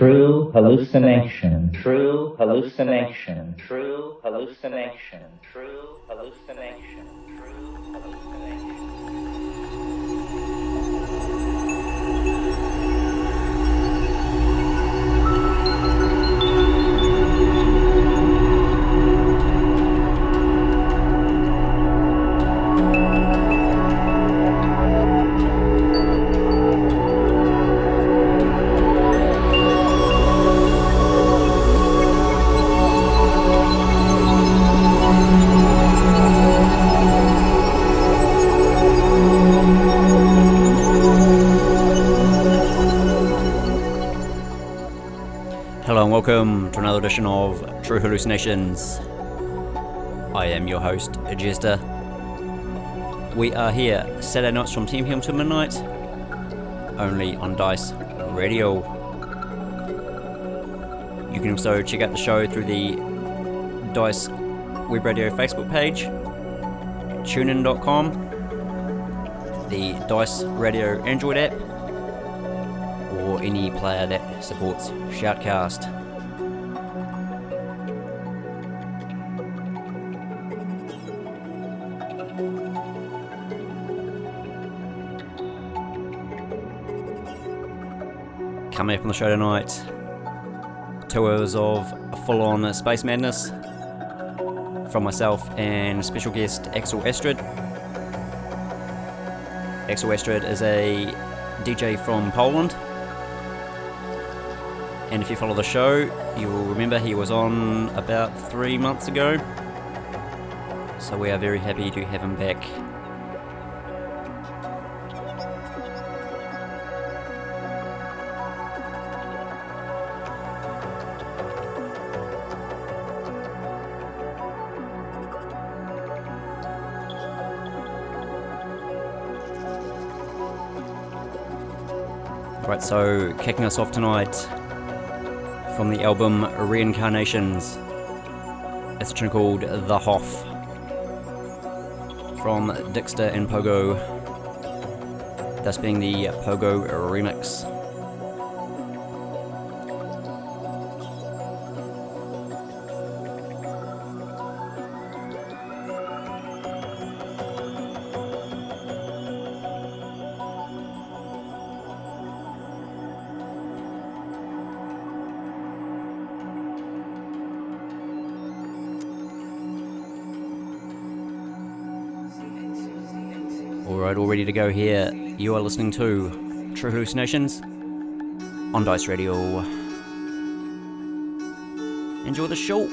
true hallucination, true hallucination, true hallucination, true hallucination, true hallucination. Edition of True Hallucinations. I am your host, Jester. We are here Saturday nights from 10 pm to midnight, only on Dice Radio. You can also check out the show through the Dice Web Radio Facebook page, tunein.com, the Dice Radio Android app, or any player that supports Shoutcast. The show tonight, two hours of full on space madness from myself and special guest Axel Astrid. Axel Astrid is a DJ from Poland. And if you follow the show, you will remember he was on about three months ago. So we are very happy to have him back. So kicking us off tonight from the album Reincarnations. It's a tune called The Hoff from Dixter and Pogo. That's being the Pogo remix. To go here. You are listening to True Hallucinations on Dice Radio. Enjoy the show.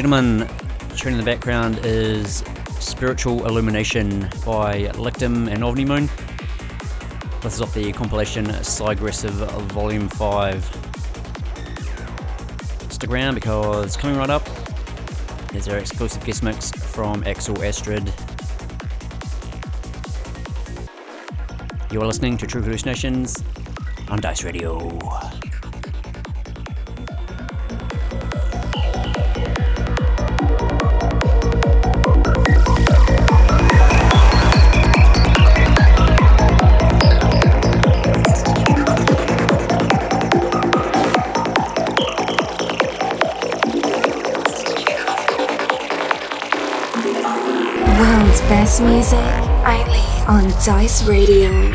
Gentlemen, tune in the background is Spiritual Illumination by Lyktum and Ovnimoon. This is off the compilation Psygressive Volume 5. Stick around because coming right up is our exclusive guest mix from Axel Astrid. You are listening to True Hallucinations on Dice Radio. Dice Radio.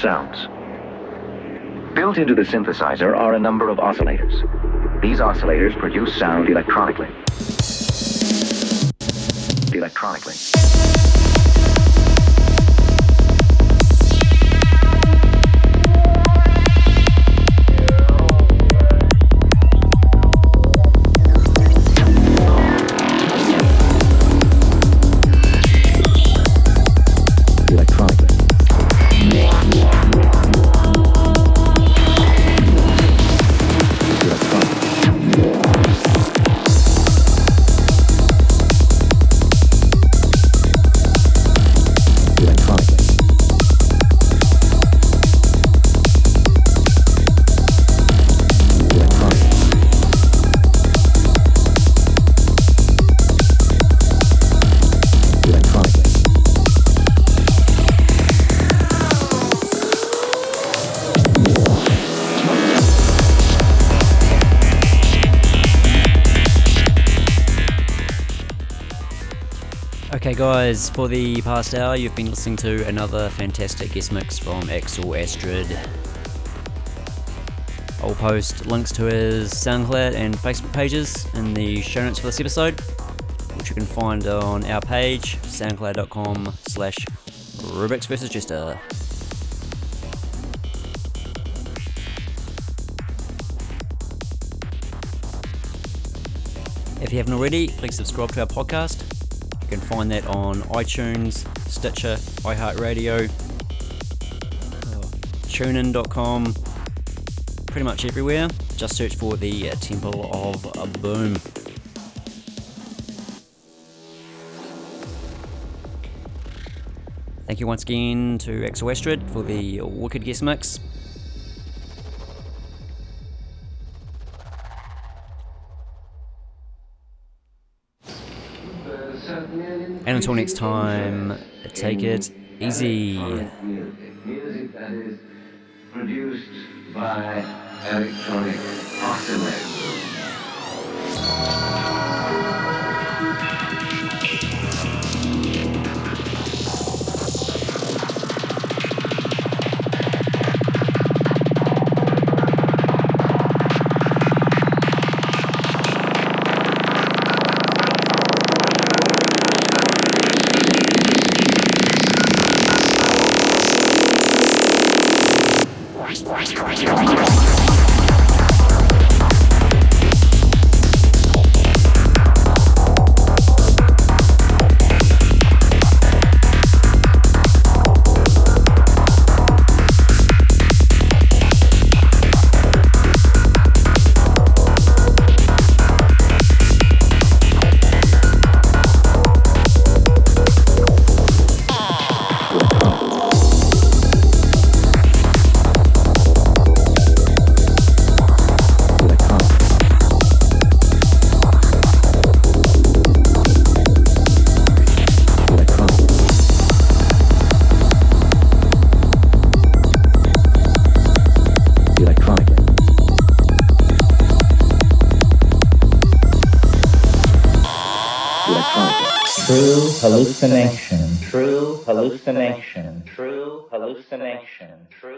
Sounds. Built into the synthesizer are a number of oscillators. These oscillators produce sound electronically. Electronically. Guys, for the past hour, you've been listening to another fantastic guest mix from Axel Astrid. I'll post links to his SoundCloud and Facebook pages in the show notes for this episode, which you can find on our page, soundcloud.com slash Rubik's vs. Jester. If you haven't already, please subscribe to our podcast. Find that on iTunes, Stitcher, iHeartRadio, tunein.com, pretty much everywhere. Just search for the uh, Temple of Boom. Thank you once again to Axel Astrid for the Wicked Guest Mix. Until next time, take it easy. Music that is produced by electronic oscillators. Hallucination. True hallucination. True hallucination. True